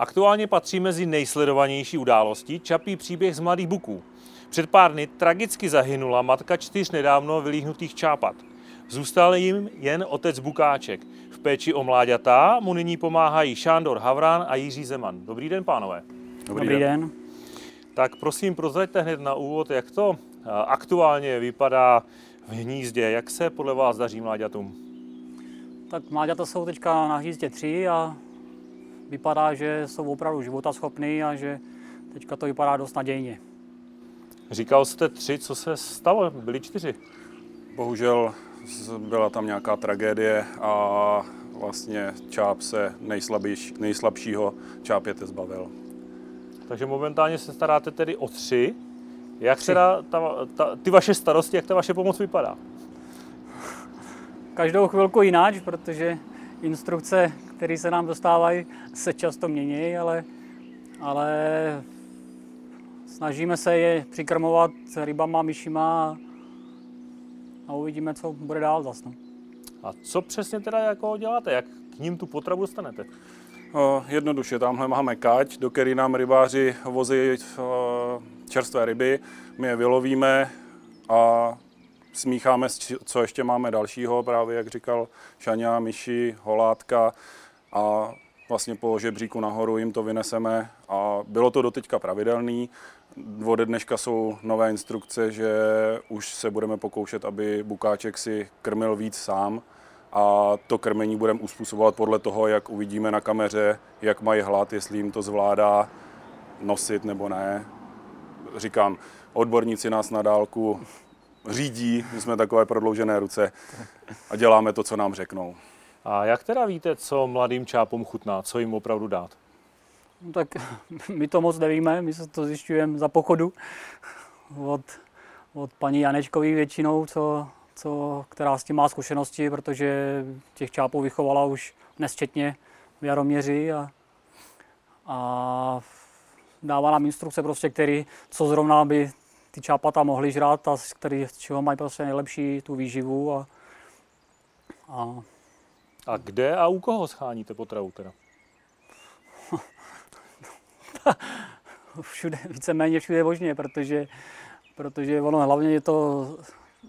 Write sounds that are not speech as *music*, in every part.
Aktuálně patří mezi nejsledovanější události čapí příběh z mladých buků. Před pár dny tragicky zahynula matka čtyř nedávno vylíhnutých čápat. Zůstal jim jen otec Bukáček. V péči o mláďata mu nyní pomáhají Šándor Havran a Jiří Zeman. Dobrý den, pánové. Dobrý, Dobrý den. den. Tak prosím, prozraďte hned na úvod, jak to aktuálně vypadá v hnízdě. Jak se podle vás daří mláďatům? Tak mláďata jsou teďka na hnízdě tři a vypadá, že jsou opravdu životaschopný a že teďka to vypadá dost nadějně. Říkal jste tři, co se stalo? Byli čtyři. Bohužel byla tam nějaká tragédie a vlastně čáp se nejslabšího čápěte zbavil. Takže momentálně se staráte tedy o tři. Jak tři. teda ta, ta, ty vaše starosti, jak ta vaše pomoc vypadá? Každou chvilku jináč, protože instrukce, které se nám dostávají, se často mění, ale, ale snažíme se je přikrmovat rybama, myšima a uvidíme, co bude dál zase. No. A co přesně teda jako děláte? Jak k ním tu potravu dostanete? Jednoduše, tamhle máme kať, do které nám rybáři vozí čerstvé ryby. My je vylovíme a smícháme, co ještě máme dalšího, právě jak říkal Šaňa, myši, holátka a vlastně po žebříku nahoru jim to vyneseme a bylo to doteďka pravidelný. Ode dneška jsou nové instrukce, že už se budeme pokoušet, aby bukáček si krmil víc sám a to krmení budeme uspůsobovat podle toho, jak uvidíme na kameře, jak mají hlad, jestli jim to zvládá nosit nebo ne. Říkám, odborníci nás na dálku řídí, my jsme takové prodloužené ruce a děláme to, co nám řeknou. A jak teda víte, co mladým čápům chutná, co jim opravdu dát? No, tak *laughs* my to moc nevíme, my se to zjišťujeme za pochodu od, od paní Janečkový většinou, co, co, která s tím má zkušenosti, protože těch čápů vychovala už nesčetně v Jaroměři a, a dává nám instrukce, prostě, který, co zrovna by ty čápata mohly žrát a z, který, z čeho mají prostě nejlepší tu výživu. A, a... a kde a u koho scháníte potravu teda? *laughs* všude, víceméně všude možně, protože, protože ono hlavně je to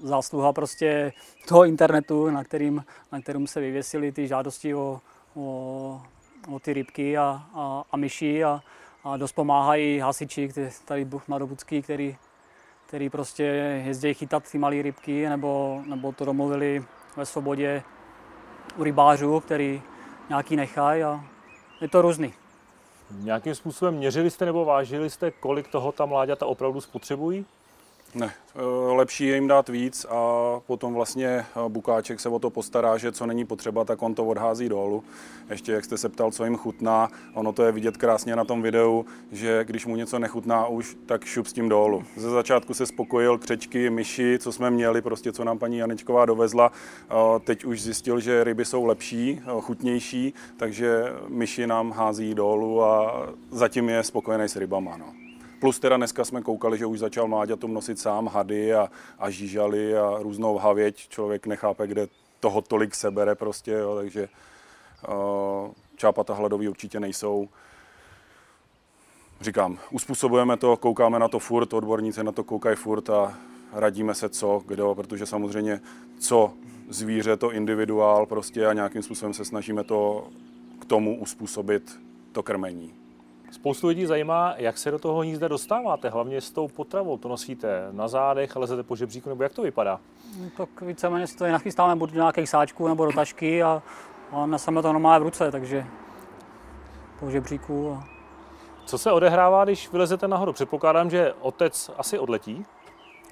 zásluha prostě toho internetu, na kterým, na kterým se vyvěsily ty žádosti o, o, o ty rybky a, a, a myši a, a dost pomáhají hasiči, tady mladobudský, který, který prostě jezdí chytat ty malé rybky, nebo, nebo to domluvili ve svobodě u rybářů, který nějaký nechají a je to různý. Nějakým způsobem měřili jste nebo vážili jste, kolik toho ta mláďata opravdu spotřebují? Ne, eh, lepší je jim dát víc a potom vlastně eh, Bukáček se o to postará, že co není potřeba, tak on to odhází dolů. Ještě jak jste se ptal, co jim chutná, ono to je vidět krásně na tom videu, že když mu něco nechutná už, tak šup s tím dolů. Ze začátku se spokojil křečky, myši, co jsme měli, prostě co nám paní Janečková dovezla. Eh, teď už zjistil, že ryby jsou lepší, chutnější, takže myši nám hází dolů a zatím je spokojený s rybama. No. Plus teda dneska jsme koukali, že už začal mláďatům nosit sám hady a, a žížaly a různou havěť. Člověk nechápe, kde toho tolik sebere prostě, jo, takže uh, čápata hladový určitě nejsou. Říkám, uspůsobujeme to, koukáme na to furt, odborníci na to koukají furt a radíme se co, kdo, protože samozřejmě co zvíře, to individuál prostě a nějakým způsobem se snažíme to k tomu uspůsobit to krmení. Spoustu lidí zajímá, jak se do toho hnízda dostáváte, hlavně s tou potravou. To nosíte na zádech, lezete po žebříku, nebo jak to vypadá? No, tak víceméně si to je nachystáme buď do nějakých sáčků nebo do tašky a, a neseme to normálně v ruce, takže po žebříku. A... Co se odehrává, když vylezete nahoru? Předpokládám, že otec asi odletí?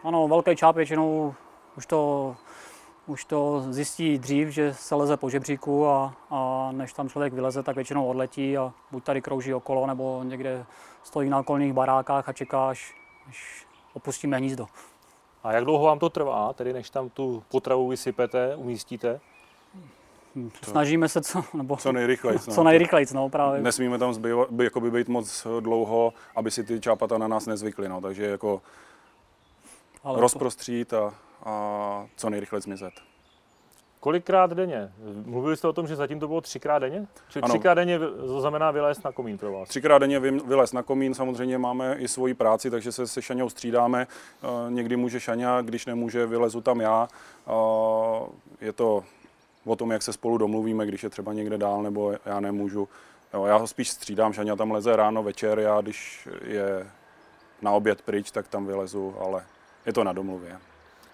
Ano, velký čáp většinou už to už to zjistí dřív, že se leze po žebříku a, a než tam člověk vyleze, tak většinou odletí a buď tady krouží okolo, nebo někde stojí na okolních barákách a čeká, až, až opustíme hnízdo. A jak dlouho vám to trvá, tedy než tam tu potravu vysypete, umístíte? Snažíme se co, nebo co nejrychleji. No. Co nejrychleji, no, právě. Nesmíme tam zbývat, by, jako by být moc dlouho, aby si ty čápata na nás nezvykly, no, takže jako Ale rozprostřít a a co nejrychleji zmizet. Kolikrát denně? Mluvili jste o tom, že zatím to bylo třikrát denně? Čili Ano. třikrát denně to znamená vylézt na komín pro vás. Třikrát denně vy- vylez na komín, samozřejmě máme i svoji práci, takže se se Šaňou střídáme. Eh, Někdy může Šaňa, když nemůže, vylezu tam já. Eh, Je to o tom, jak se spolu domluvíme, když je třeba někde dál, nebo já nemůžu. Jo, já ho spíš střídám, Šaňa tam leze ráno, večer, já když je na oběd pryč, tak tam vylezu, ale je to na domluvě.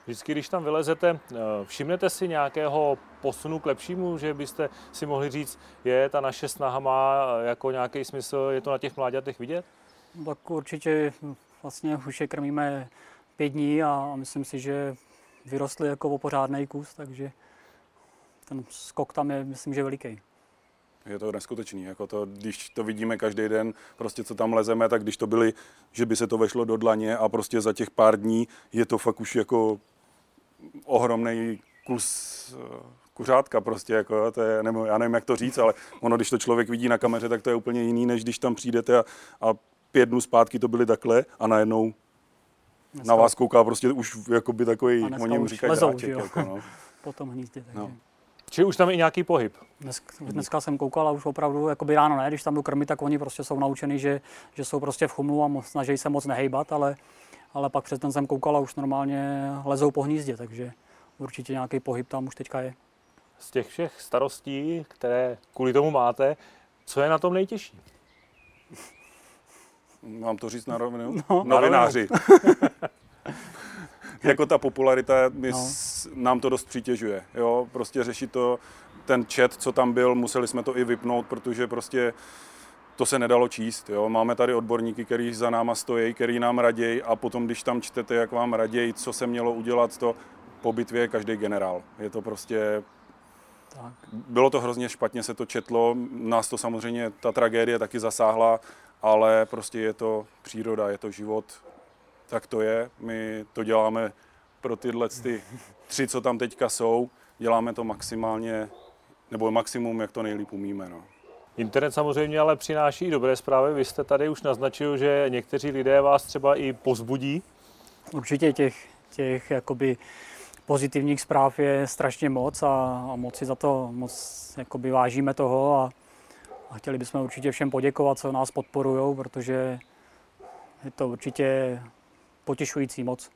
Vždycky, když tam vylezete, eh, všimnete si nějakého posunu k lepšímu, že byste si mohli říct, je ta naše snaha má eh, jako nějaký smysl, je to na těch mláďatech vidět? Tak určitě vlastně už je krmíme pět dní a myslím si, že vyrostli jako o pořádný kus, takže ten skok tam je, myslím, že veliký. Je to neskutečný, jako to, když to vidíme každý den, prostě co tam lezeme, tak když to byly, že by se to vešlo do dlaně a prostě za těch pár dní je to fakt už jako ohromný kus eh, kuřátka prostě, jako, to je, nebo já nevím, jak to říct, ale ono, když to člověk vidí na kameře, tak to je úplně jiný, než když tam přijdete a, a pět dnů zpátky to byly takhle a najednou Dneska na vás kouká prostě už jakoby takový, dneska oni mu už říkají lezou, dráček, jako, no. *laughs* po tom hnízdě. Takže. No. Čili už tam je i nějaký pohyb. Dnes, dneska jsem koukal a už opravdu, jakoby ráno ne, když tam jdu krmit, tak oni prostě jsou naučení, že, že jsou prostě v chumlu a snaží se moc nehejbat, ale, ale pak přes ten jsem koukal a už normálně lezou po hnízdě, takže určitě nějaký pohyb tam už teďka je. Z těch všech starostí, které kvůli tomu máte, co je na tom nejtěžší? *laughs* Mám to říct na rovinu? No. Novináři. *laughs* jako ta popularita my No. s, nám to dost přitěžuje. Jo? Prostě řešit to, ten chat, co tam byl, museli jsme to i vypnout, protože prostě to se nedalo číst. Jo? Máme tady odborníky, kteří za náma stojí, který nám raději a potom, když tam čtete, jak vám raději, co se mělo udělat, to po bitvě je každý generál. Je to prostě Tak. bylo to hrozně špatně, se to četlo, nás to samozřejmě, ta tragédie taky zasáhla, ale prostě je to příroda, je to život, tak to je. My to děláme pro tyhle ty tři, co tam teďka jsou, děláme to maximálně, nebo maximum, jak to nejlíp umíme. No. Internet samozřejmě ale přináší i dobré zprávy. Vy jste tady už naznačil, že někteří lidé vás třeba i pozbudí. Určitě těch, těch jakoby pozitivních zpráv je strašně moc a, a moc si za to moc jakoby vážíme toho a, a chtěli bychom určitě všem poděkovat, co nás podporují, protože je to určitě potěšující moc.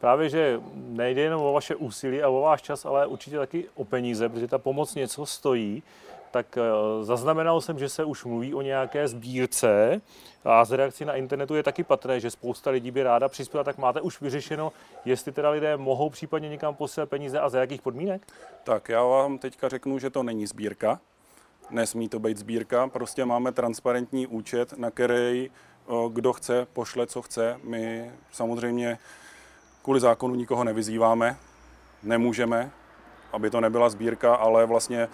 Právě, že nejde jenom o vaše úsilí a o váš čas, ale určitě taky o peníze, protože ta pomoc něco stojí. Tak eh, zaznamenal jsem, že se už mluví o nějaké sbírce a z reakcí na internetu je taky patrné, že spousta lidí by ráda přispěla, tak máte už vyřešeno, jestli teda lidé mohou případně někam posílat peníze a za jakých podmínek? Tak já vám teďka řeknu, že to není sbírka. Nesmí to být sbírka, prostě máme transparentní účet, na který o, kdo chce, pošle, co chce. My samozřejmě kvůli zákonu nikoho nevyzýváme, nemůžeme, aby to nebyla sbírka, ale vlastně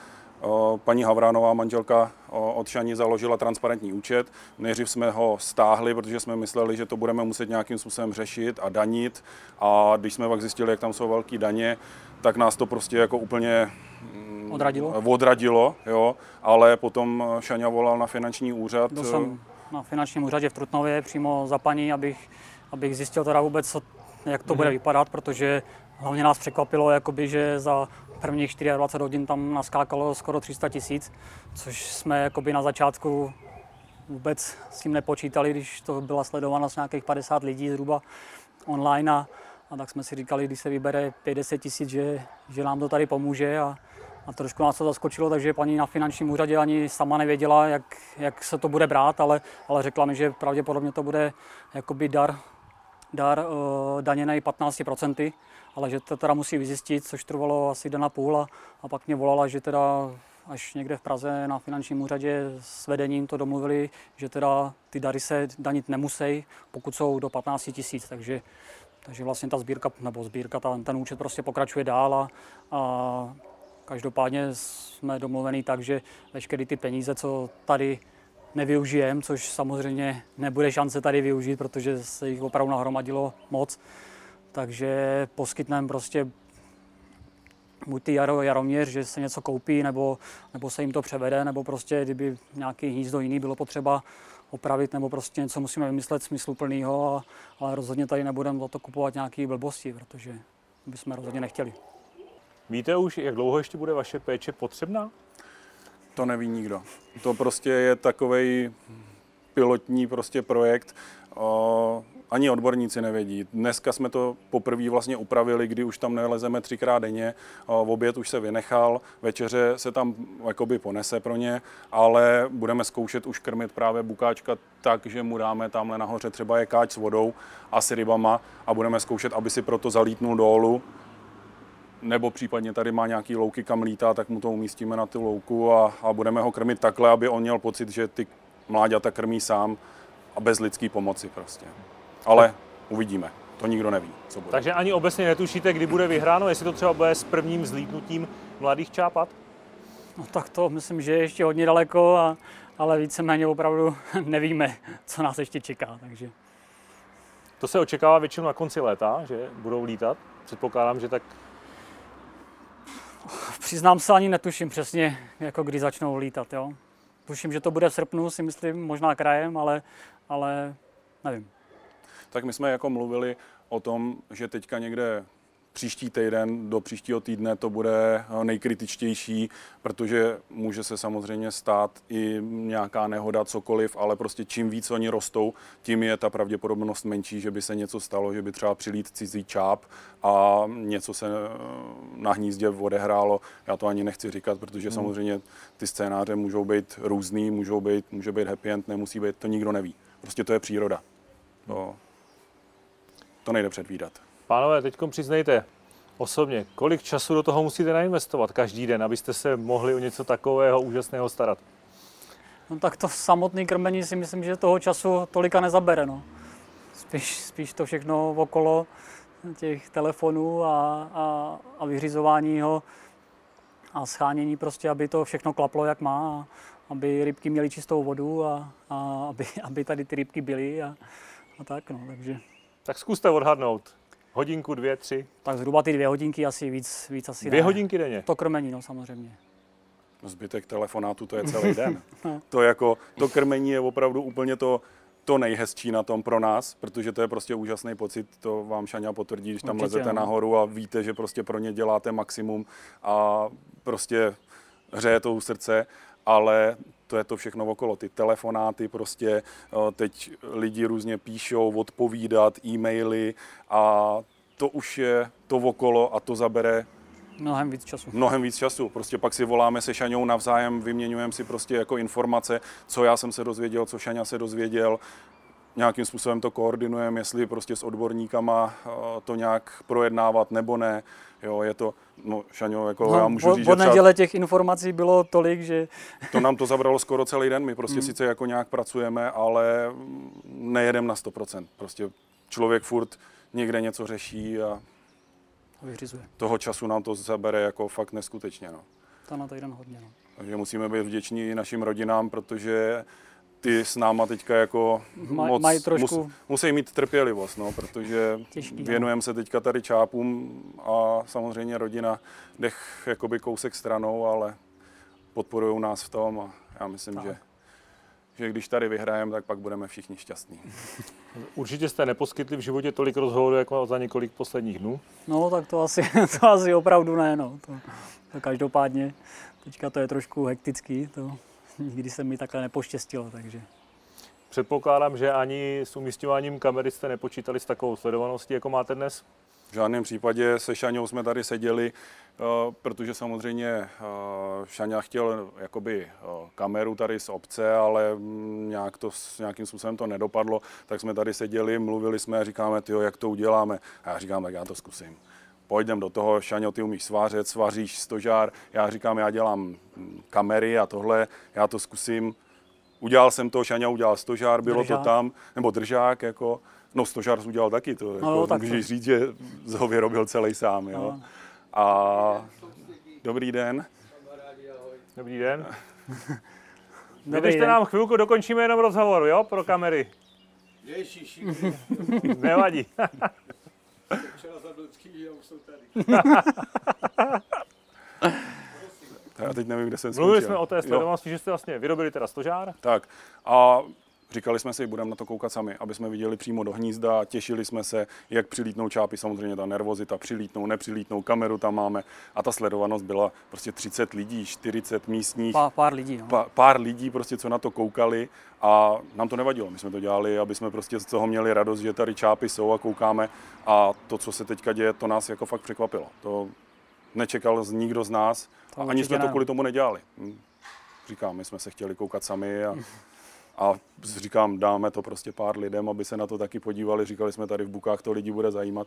paní Havránová, manželka od Šani, založila transparentní účet. Nejdřív jsme ho stáhli, protože jsme mysleli, že to budeme muset nějakým způsobem řešit a danit. A když jsme pak zjistili, jak tam jsou velké daně, tak nás to prostě jako úplně mm, Odradilo? odradilo, jo, ale potom Šaňa volal na finanční úřad. Byl jsem na finančním úřadě v Trutnově přímo za paní, abych, abych zjistil teda vůbec, co, jak to bude vypadat, protože hlavně nás překvapilo, jakoby, že za prvních 24 hodin tam naskákalo skoro 300 tisíc, což jsme jakoby na začátku vůbec s tím nepočítali, když to byla sledovanost nějakých 50 lidí zhruba online a, a tak jsme si říkali, když se vybere 50 tisíc, že, že nám to tady pomůže a, a trošku nás to zaskočilo, takže paní na finančním úřadě ani sama nevěděla, jak, jak se to bude brát, ale, ale řekla mi, že pravděpodobně to bude jakoby dar, dar uh, daněný 15%, ale že to teda musí vyzjistit, což trvalo asi den a půl a, a pak mě volala, že teda až někde v Praze na finančním úřadě s vedením to domluvili, že teda ty dary se danit nemusí, pokud jsou do 15 tisíc, takže, takže vlastně ta sbírka, nebo sbírka, ta, ten účet prostě pokračuje dál a, a každopádně jsme domluveni tak, že veškeré ty peníze, co tady nevyužijeme, což samozřejmě nebude šance tady využít, protože se jich opravdu nahromadilo moc, takže poskytneme prostě buď ty jaro, jaroměř, že se něco koupí, nebo, nebo se jim to převede, nebo prostě kdyby nějaký hnízdo jiný bylo potřeba opravit, nebo prostě něco musíme vymyslet smysluplného, ale rozhodně tady nebudeme za to kupovat nějaké blbosti, protože bychom rozhodně nechtěli. Víte už, jak dlouho ještě bude vaše péče potřebná? To neví nikdo. To prostě je takový pilotní prostě projekt. O, ani odborníci nevědí. Dneska jsme to poprvé vlastně upravili, kdy už tam nelezeme třikrát denně. V oběd už se vynechal, večeře se tam jakoby ponese pro ně, ale budeme zkoušet už krmit právě bukáčka tak, že mu dáme tamhle nahoře třeba je káč s vodou a s rybama a budeme zkoušet, aby si proto zalítnul dolů nebo případně tady má nějaký louky, kam lítá, tak mu to umístíme na tu louku a, a budeme ho krmit takhle, aby on měl pocit, že ty mláďata krmí sám a bez lidské pomoci prostě. Ale uvidíme, to nikdo neví, co bude. Takže ani obecně netušíte, kdy bude vyhráno, jestli to třeba bude s prvním zlítnutím mladých čápat? No tak to myslím, že je ještě hodně daleko, a, ale víceméně opravdu *laughs* nevíme, co nás ještě čeká. Takže. To se očekává většinou na konci léta, že budou lítat. Předpokládám, že tak Přiznám se, ani netuším přesně, jako kdy začnou lítat. Jo? Tuším, že to bude v srpnu, si myslím, možná krajem, ale, ale nevím. Tak my jsme jako mluvili o tom, že teďka někde příští týden do příštího týdne to bude eh, nejkritičtější, protože může se samozřejmě stát i nějaká nehoda, cokoliv, ale prostě čím víc oni rostou, tím je ta pravděpodobnost menší, že by se něco stalo, že by třeba přilít cizí čáp a něco se eh, na hnízdě odehrálo. Já to ani nechci říkat, protože hmm. samozřejmě ty scénáře můžou být různý, můžou být, může být happy end, nemusí být, to nikdo neví. Prostě to je příroda. To, to nejde předvídat. Pánové, teď přiznejte osobně, kolik času do toho musíte nainvestovat každý den, abyste se mohli o něco takového úžasného starat? No tak to samotné krmení si myslím, že toho času tolika nezabere. No. Spíš, spíš to všechno okolo těch telefonů a, a, a vyřizování ho a schánění prostě, aby to všechno klaplo, jak má, a aby rybky měly čistou vodu a, a aby, aby tady ty rybky byly a, a tak. No, takže... Tak zkuste odhadnout. Hodinku, dvě, tři? Tak zhruba ty dvě hodinky asi víc, víc asi Dvě ne. hodinky denně? To krmení, no samozřejmě. Zbytek telefonátu to je celý *laughs* den. no. To jako, to krmení je opravdu úplně to, to nejhezčí na tom pro nás, protože to je prostě úžasný pocit, to vám Šaňa potvrdí, když tam Určitě, lezete no. nahoru a víte, že prostě pro ně děláte maximum a prostě hřeje to u srdce, ale to je to všechno okolo, ty telefonáty prostě, teď lidi různě píšou, odpovídat, e-maily a to už je to okolo a to zabere Mnohem víc času. Mnohem víc času. Prostě pak si voláme se Šaňou navzájem, vyměňujeme si prostě jako informace, co já jsem se dozvěděl, co Šaňa se dozvěděl. Nějakým způsobem to koordinujeme, jestli prostě s odborníkama to nějak projednávat nebo ne. Jo, je to, no Šaňo, jako no, já můžu říct, že třeba... neděle těch informací bylo tolik, že... *laughs* To nám to zabralo skoro celý den, my prostě mm. sice jako nějak pracujeme, ale nejedem na 100%. Prostě člověk furt někde něco řeší a vyřizuje. Toho času nám to zabere jako fakt neskutečně. No. To na týden hodně. No. Takže musíme být vděční našim rodinám, protože ty s náma teďka jako Maj, moc maj trošku... mus, musí mít trpělivost, no, protože no. věnujeme se teďka tady čápům a samozřejmě rodina dech jakoby kousek stranou, ale podporují nás v tom a já myslím, tak. že že když tady vyhrajeme, tak pak budeme všichni šťastní. *laughs* Určitě jste neposkytli v životě tolik rozhovorů jako za několik posledních dnů? No, tak to asi, *laughs* to asi opravdu ne. No. To, to každopádně, teďka to je trošku hektický, to *laughs* nikdy se mi takhle nepoštěstilo, takže... Předpokládám, že ani s umístěváním kamery jste nepočítali s takovou sledovaností, jako máte dnes? V žádném případě se Šaňou jsme tady seděli, eh, protože samozřejmě eh, Šaňa chtěl jakoby eh, kameru tady z obce, ale mm, nějak to, nějakým způsobem to nedopadlo, tak jsme tady seděli, mluvili jsme a říkáme, tyjo, jak to uděláme. A já říkám, tak já to zkusím. Pojďme do toho, Šaňo, ty umíš svářet, svaříš stožár, já říkám, já dělám mm, kamery a tohle, já to zkusím. Udělal jsem to, Šaňa udělal stožár, bylo držák. to tam, nebo držák, jako, No Stožár udělal taky to. No, jako, tak můžeš to. říct, že ho vyrobil celý sám. Jo? No. A dobrý den. Dobrý den. *laughs* Vydržte nám chvilku, dokončíme jenom rozhovor, jo, pro kamery. Ježiši. *laughs* Nevadí. *laughs* Včera že už jsou tady. Já teď nevím, kde jsem Mluvili jsme o té sledovanosti, že jste vlastně vyrobili teda stožár. Tak a Říkali jsme si, budeme na to koukat sami, aby jsme viděli přímo do hnízda těšili jsme se, jak přilítnou čápy, samozřejmě ta nervozita, přilítnou, nepřilítnou, kameru tam máme a ta sledovanost byla prostě 30 lidí, 40 místních, Pár, pár lidí. No. pa- pár lidí, prostě, co na to koukali a nám to nevadilo. My jsme to dělali, aby jsme prostě z toho měli radost, že tady čápy jsou a koukáme a to, co se teďka děje, to nás jako fakt překvapilo. To nečekal z nikdo z nás To a ani jsme to ne. kvůli tomu nedělali. Hm. Říkám, my jsme se chtěli koukat sami a, *laughs* a říkám, dáme to prostě pár lidem, aby se na to taky podívali. Říkali jsme tady v Bukách, to lidi bude zajímat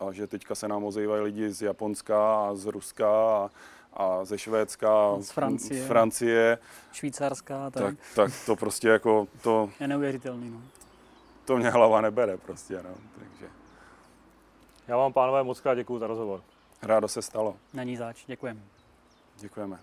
a že teďka se nám ozývají lidi z Japonska a z Ruska a, a ze Švédska, Z Francie. z Francie Švýcarská, tak, tak, tak to prostě jako, to, je neuvěřitelný. No. to mě hlava nebere prostě, no. Takže Já vám, pánové, moc krát děkuji za rozhovor. rádo se stalo. Není zač, děkujeme. Děkujeme.